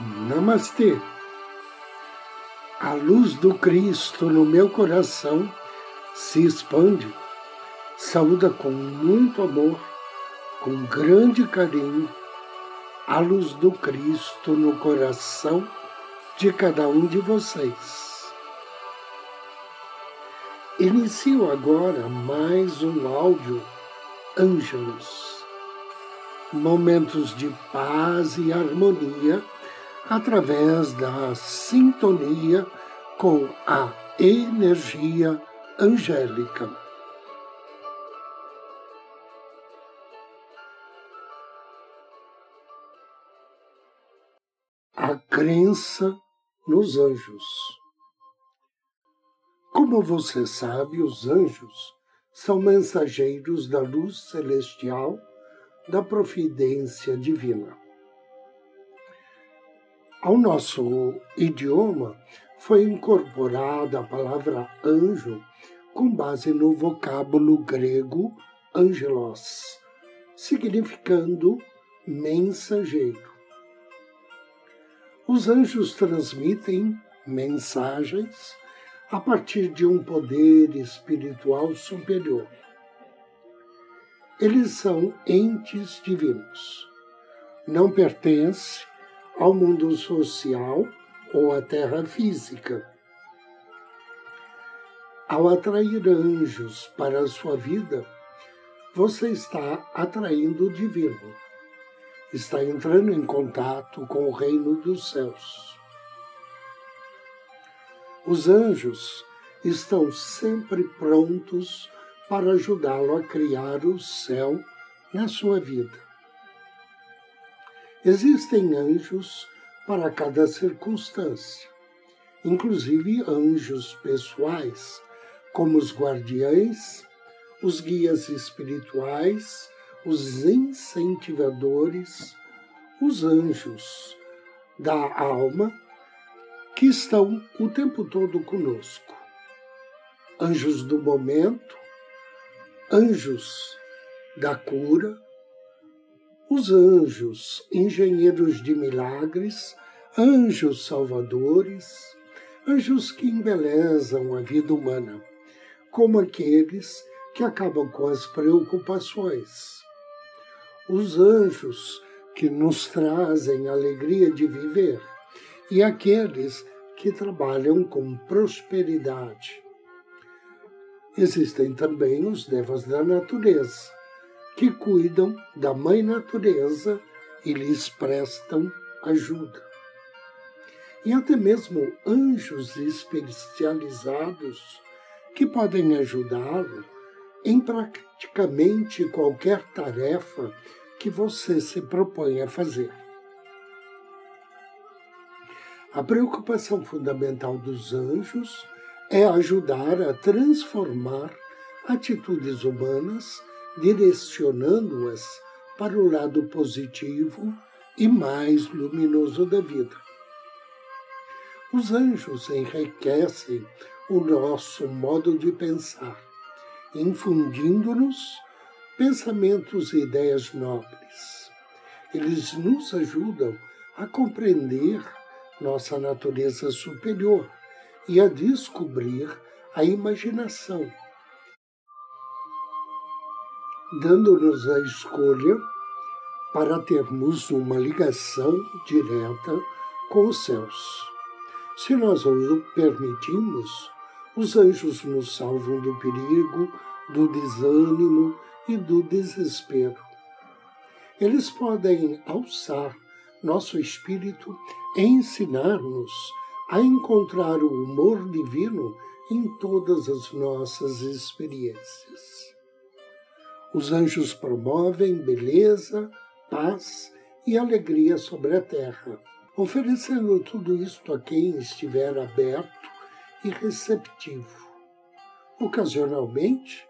Namastê. A luz do Cristo no meu coração se expande, saúda com muito amor, com grande carinho, a luz do Cristo no coração de cada um de vocês. Inicio agora mais um áudio Ângelos, momentos de paz e harmonia através da sintonia com a energia angélica. A crença nos anjos. Como você sabe, os anjos são mensageiros da luz celestial da providência divina. Ao nosso idioma foi incorporada a palavra anjo com base no vocábulo grego angelos, significando mensageiro. Os anjos transmitem mensagens a partir de um poder espiritual superior. Eles são entes divinos. Não pertencem ao mundo social ou à terra física. Ao atrair anjos para a sua vida, você está atraindo o divino, está entrando em contato com o reino dos céus. Os anjos estão sempre prontos para ajudá-lo a criar o céu na sua vida. Existem anjos para cada circunstância, inclusive anjos pessoais, como os guardiães, os guias espirituais, os incentivadores, os anjos da alma que estão o tempo todo conosco. Anjos do momento, anjos da cura, os anjos, engenheiros de milagres, anjos salvadores, anjos que embelezam a vida humana, como aqueles que acabam com as preocupações. Os anjos que nos trazem alegria de viver e aqueles que trabalham com prosperidade. Existem também os devas da natureza, que cuidam da mãe natureza e lhes prestam ajuda. E até mesmo anjos especializados que podem ajudá-lo em praticamente qualquer tarefa que você se propõe a fazer. A preocupação fundamental dos anjos é ajudar a transformar atitudes humanas direcionando-as para o lado positivo e mais luminoso da vida. Os anjos enriquecem o nosso modo de pensar, infundindo-nos pensamentos e ideias nobres. Eles nos ajudam a compreender nossa natureza superior e a descobrir a imaginação dando-nos a escolha para termos uma ligação direta com os céus. Se nós o permitimos, os anjos nos salvam do perigo, do desânimo e do desespero. Eles podem alçar nosso espírito e ensinar-nos a encontrar o humor divino em todas as nossas experiências. Os anjos promovem beleza, paz e alegria sobre a terra, oferecendo tudo isto a quem estiver aberto e receptivo. Ocasionalmente,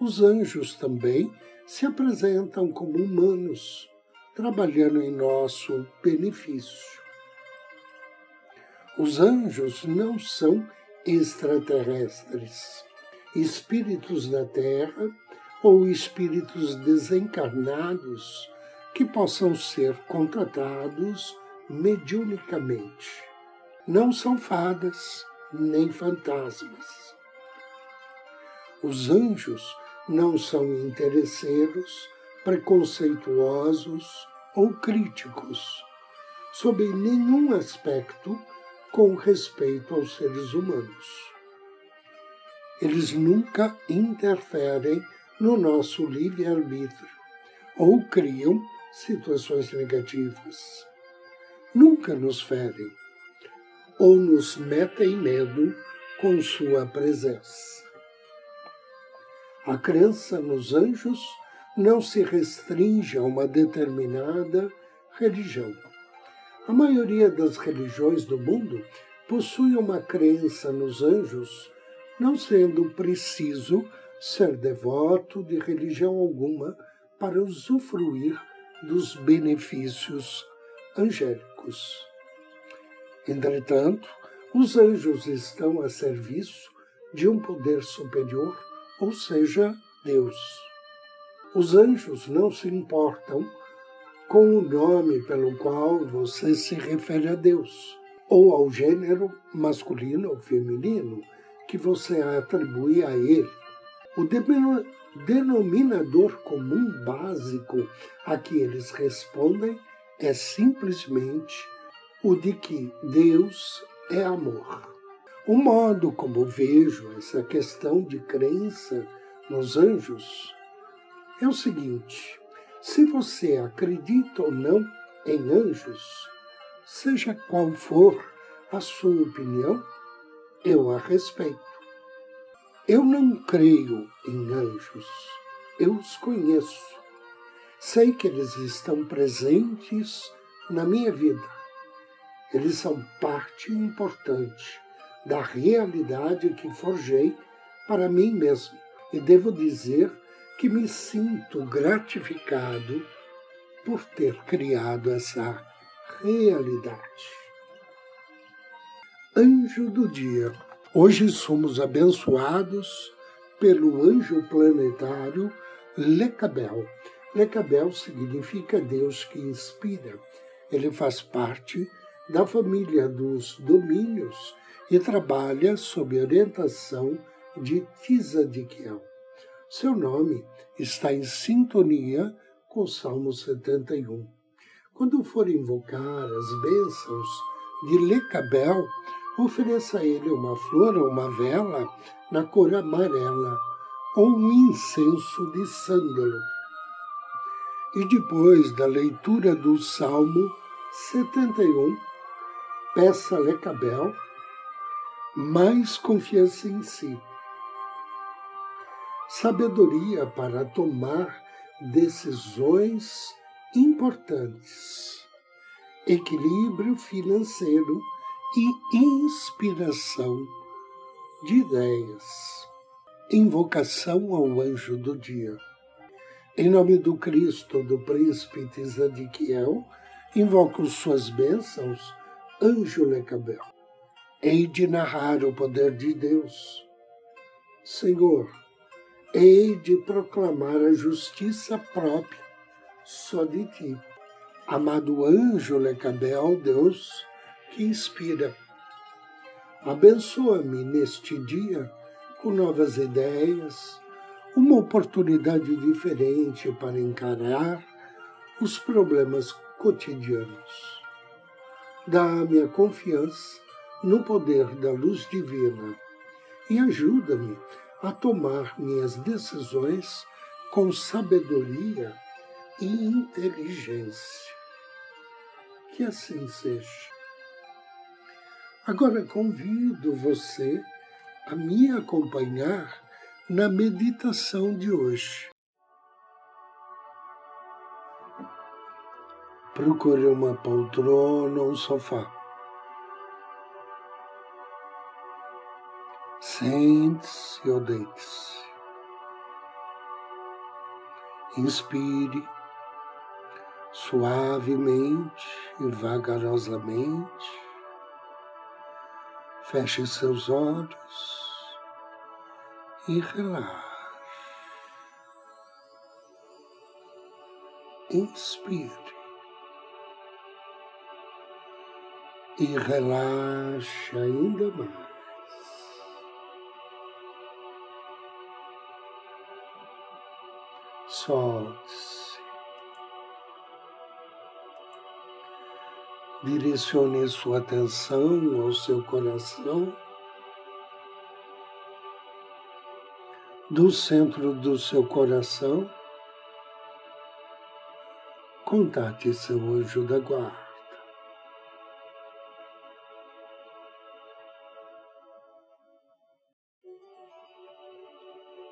os anjos também se apresentam como humanos, trabalhando em nosso benefício. Os anjos não são extraterrestres, espíritos da terra ou espíritos desencarnados que possam ser contratados mediunicamente. Não são fadas nem fantasmas. Os anjos não são interesseiros, preconceituosos ou críticos, sob nenhum aspecto com respeito aos seres humanos. Eles nunca interferem no nosso livre-arbítrio ou criam situações negativas. Nunca nos ferem ou nos metem medo com sua presença. A crença nos anjos não se restringe a uma determinada religião. A maioria das religiões do mundo possui uma crença nos anjos, não sendo preciso ser devoto de religião alguma para usufruir dos benefícios angélicos. Entretanto, os anjos estão a serviço de um poder superior, ou seja, Deus. Os anjos não se importam com o nome pelo qual você se refere a Deus, ou ao gênero masculino ou feminino que você atribui a ele. O denominador comum básico a que eles respondem é simplesmente o de que Deus é amor. O modo como vejo essa questão de crença nos anjos é o seguinte: se você acredita ou não em anjos, seja qual for a sua opinião, eu a respeito. Eu não creio em anjos, eu os conheço. Sei que eles estão presentes na minha vida. Eles são parte importante da realidade que forjei para mim mesmo. E devo dizer que me sinto gratificado por ter criado essa realidade. Anjo do Dia Hoje somos abençoados pelo anjo planetário Lecabel. Lecabel significa Deus que inspira. Ele faz parte da família dos domínios e trabalha sob orientação de Tzadikiel. Seu nome está em sintonia com o Salmo 71. Quando for invocar as bênçãos de Lecabel, ofereça a ele uma flor ou uma vela na cor amarela ou um incenso de sândalo. E depois da leitura do Salmo 71, peça a Lecabel mais confiança em si, sabedoria para tomar decisões importantes, equilíbrio financeiro e inspiração de ideias. Invocação ao anjo do dia. Em nome do Cristo, do príncipe Tzadikiel, invoco suas bênçãos, anjo Lecabel. Hei de narrar o poder de Deus. Senhor, hei de proclamar a justiça própria só de ti. Amado anjo Lecabel, Deus, que inspira. Abençoa-me neste dia com novas ideias, uma oportunidade diferente para encarar os problemas cotidianos. Dá-me a confiança no poder da luz divina e ajuda-me a tomar minhas decisões com sabedoria e inteligência. Que assim seja. Agora convido você a me acompanhar na meditação de hoje. Procure uma poltrona ou um sofá. Sente-se ou deite-se. Inspire suavemente e vagarosamente. Feche seus olhos e relaxe. Inspire. e relaxe ainda mais. Solte-se. Direcione sua atenção ao seu coração. Do centro do seu coração, contate seu anjo da guarda.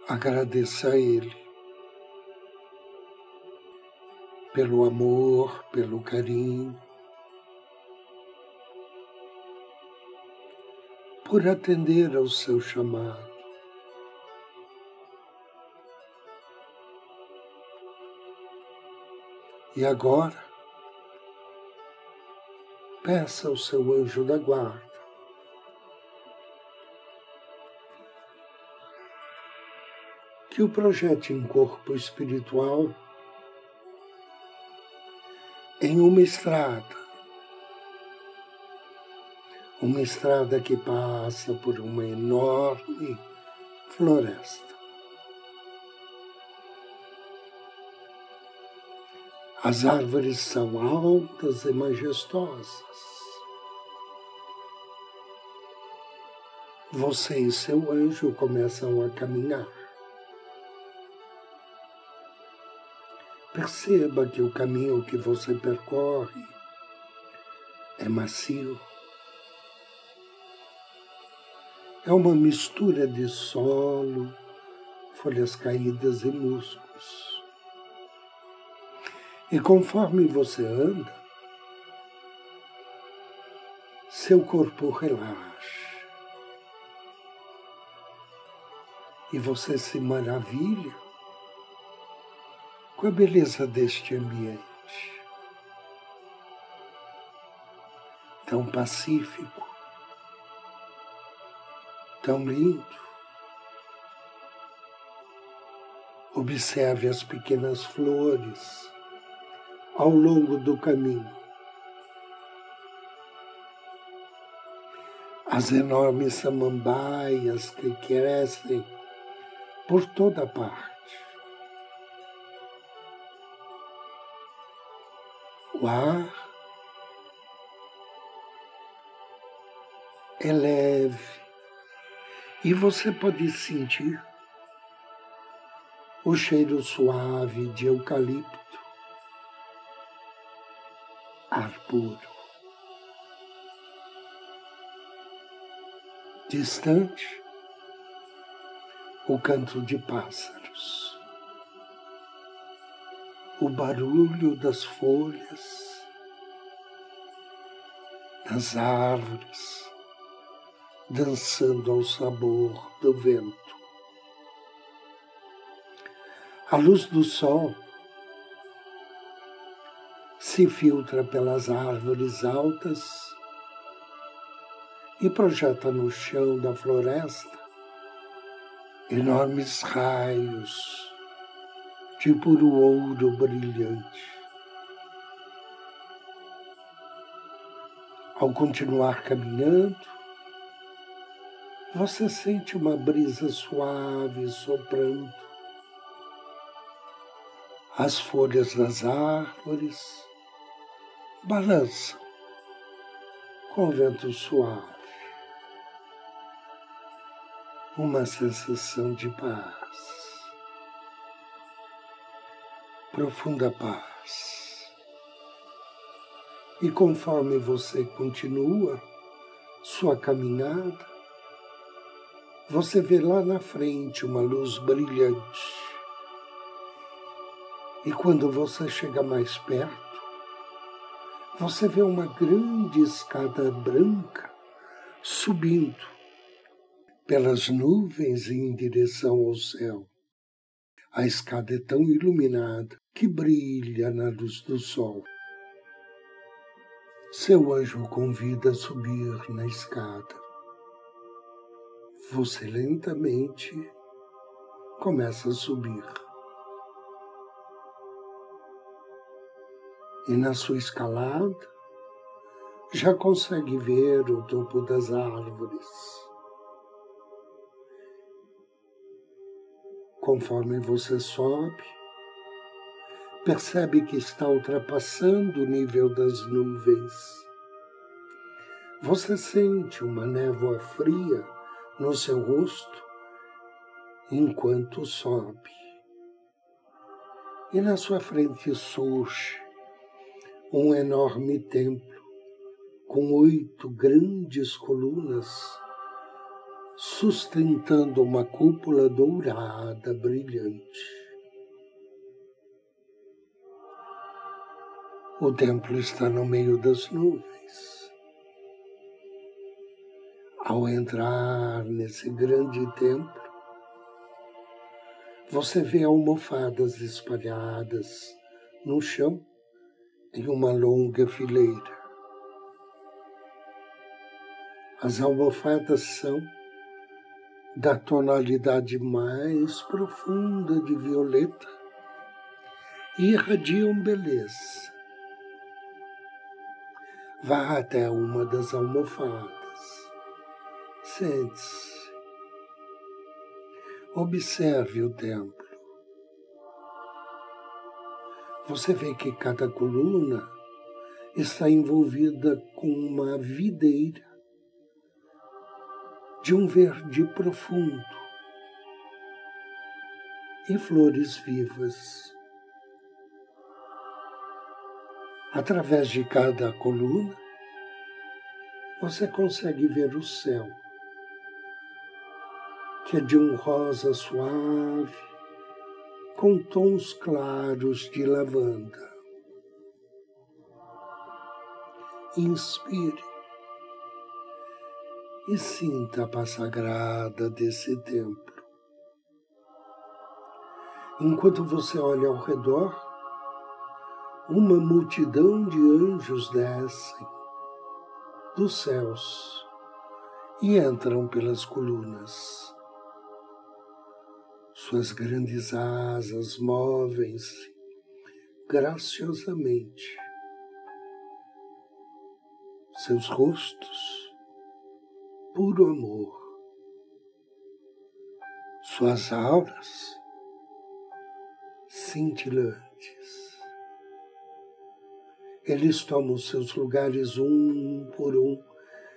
Agradeça a Ele pelo amor, pelo carinho, por atender ao seu chamado. E agora, peça ao seu anjo da guarda que o projete em corpo espiritual em uma estrada. Uma estrada que passa por uma enorme floresta. As árvores são altas e majestosas. Você e seu anjo começam a caminhar. Perceba que o caminho que você percorre é macio. É uma mistura de solo, folhas caídas e musgos. E conforme você anda, seu corpo relaxa. E você se maravilha com a beleza deste ambiente. Tão pacífico, tão lindo. Observe as pequenas flores ao longo do caminho. As enormes samambaias que crescem por toda parte. O ar é leve e você pode sentir o cheiro suave de eucalipto, ar puro. Distante, o canto de pássaros o barulho das folhas, das árvores, dançando ao sabor do vento. A luz do sol se filtra pelas árvores altas e projeta no chão da floresta enormes raios de puro ouro brilhante. Ao continuar caminhando, você sente uma brisa suave soprando. As folhas das árvores balançam com vento suave. Uma sensação de paz profunda paz. E conforme você continua sua caminhada, você vê lá na frente uma luz brilhante. E quando você chega mais perto, você vê uma grande escada branca subindo pelas nuvens em direção ao céu. A escada é tão iluminada que brilha na luz do sol. Seu anjo convida a subir na escada. Você lentamente começa a subir. E na sua escalada, já consegue ver o topo das árvores. Conforme você sobe, percebe que está ultrapassando o nível das nuvens. Você sente uma névoa fria no seu rosto enquanto sobe. E na sua frente surge um enorme templo com oito grandes colunas sustentando uma cúpula dourada brilhante. O templo está no meio das nuvens. Ao entrar nesse grande templo, você vê almofadas espalhadas no chão em uma longa fileira. As almofadas são da tonalidade mais profunda de violeta e irradiam beleza. Vá até uma das almofadas. Sente-se. Observe o templo. Você vê que cada coluna está envolvida com uma videira de um verde profundo e flores vivas. Através de cada coluna, você consegue ver o céu, que é de um rosa suave, com tons claros de lavanda. Inspire e sinta a paz sagrada desse templo. Enquanto você olha ao redor, uma multidão de anjos descem dos céus e entram pelas colunas. Suas grandes asas movem-se graciosamente. Seus rostos puro amor. Suas auras cintilantes. Eles tomam seus lugares um por um,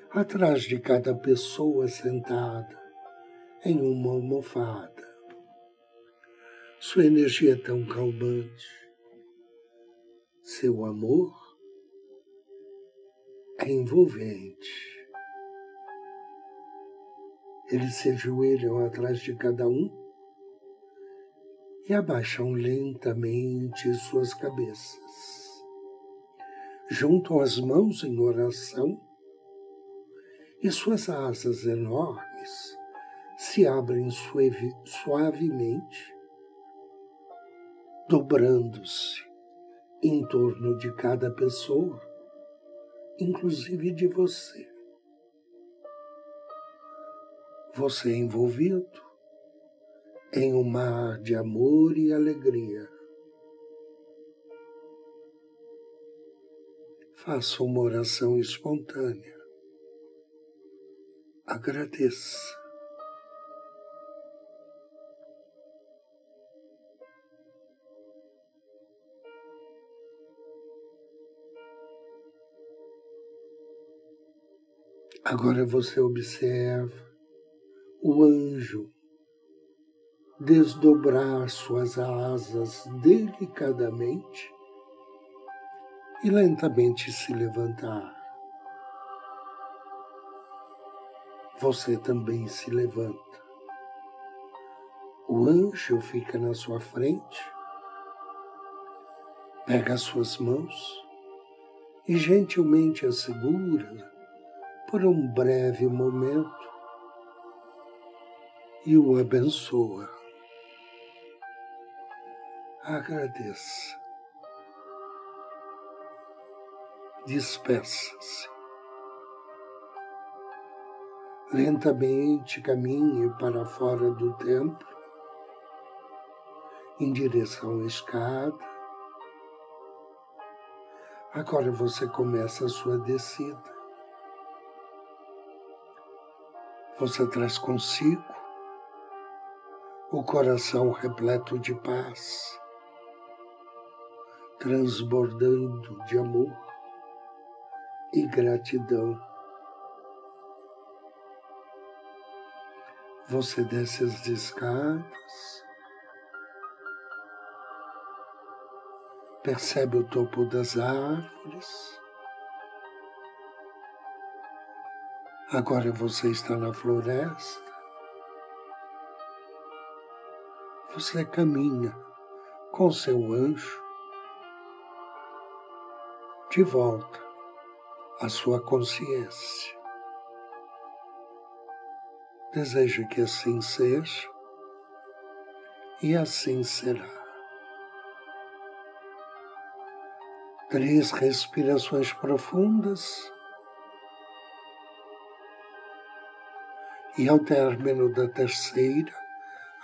atrás de cada pessoa sentada em uma almofada. Sua energia tão calmante. Seu amor é envolvente. Eles se ajoelham atrás de cada um e abaixam lentamente suas cabeças. Juntam as mãos em oração e suas asas enormes se abrem suave, suavemente, dobrando-se em torno de cada pessoa, inclusive de você você é envolvido em um mar de amor e alegria. Faça uma oração espontânea. Agradeça. Agora você observa o anjo desdobrar suas asas delicadamente e lentamente se levantar. Você também se levanta. O anjo fica na sua frente, pega as suas mãos e gentilmente a segura por um breve momento e o abençoa. Agradeça. Despeça-se. Lentamente caminhe para fora do templo, em direção à escada. Agora você começa a sua descida. Você traz consigo o coração repleto de paz, transbordando de amor e gratidão. Você desce as escadas, percebe o topo das árvores. Agora você está na floresta. Você caminha com seu anjo de volta à sua consciência. Desejo que assim seja e assim será. Três respirações profundas. E ao término da terceira,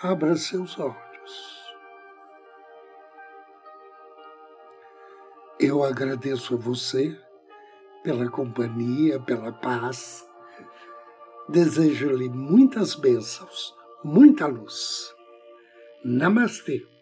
abra seus olhos. Eu agradeço a você pela companhia, pela paz. Desejo-lhe muitas bênçãos, muita luz. Namastê.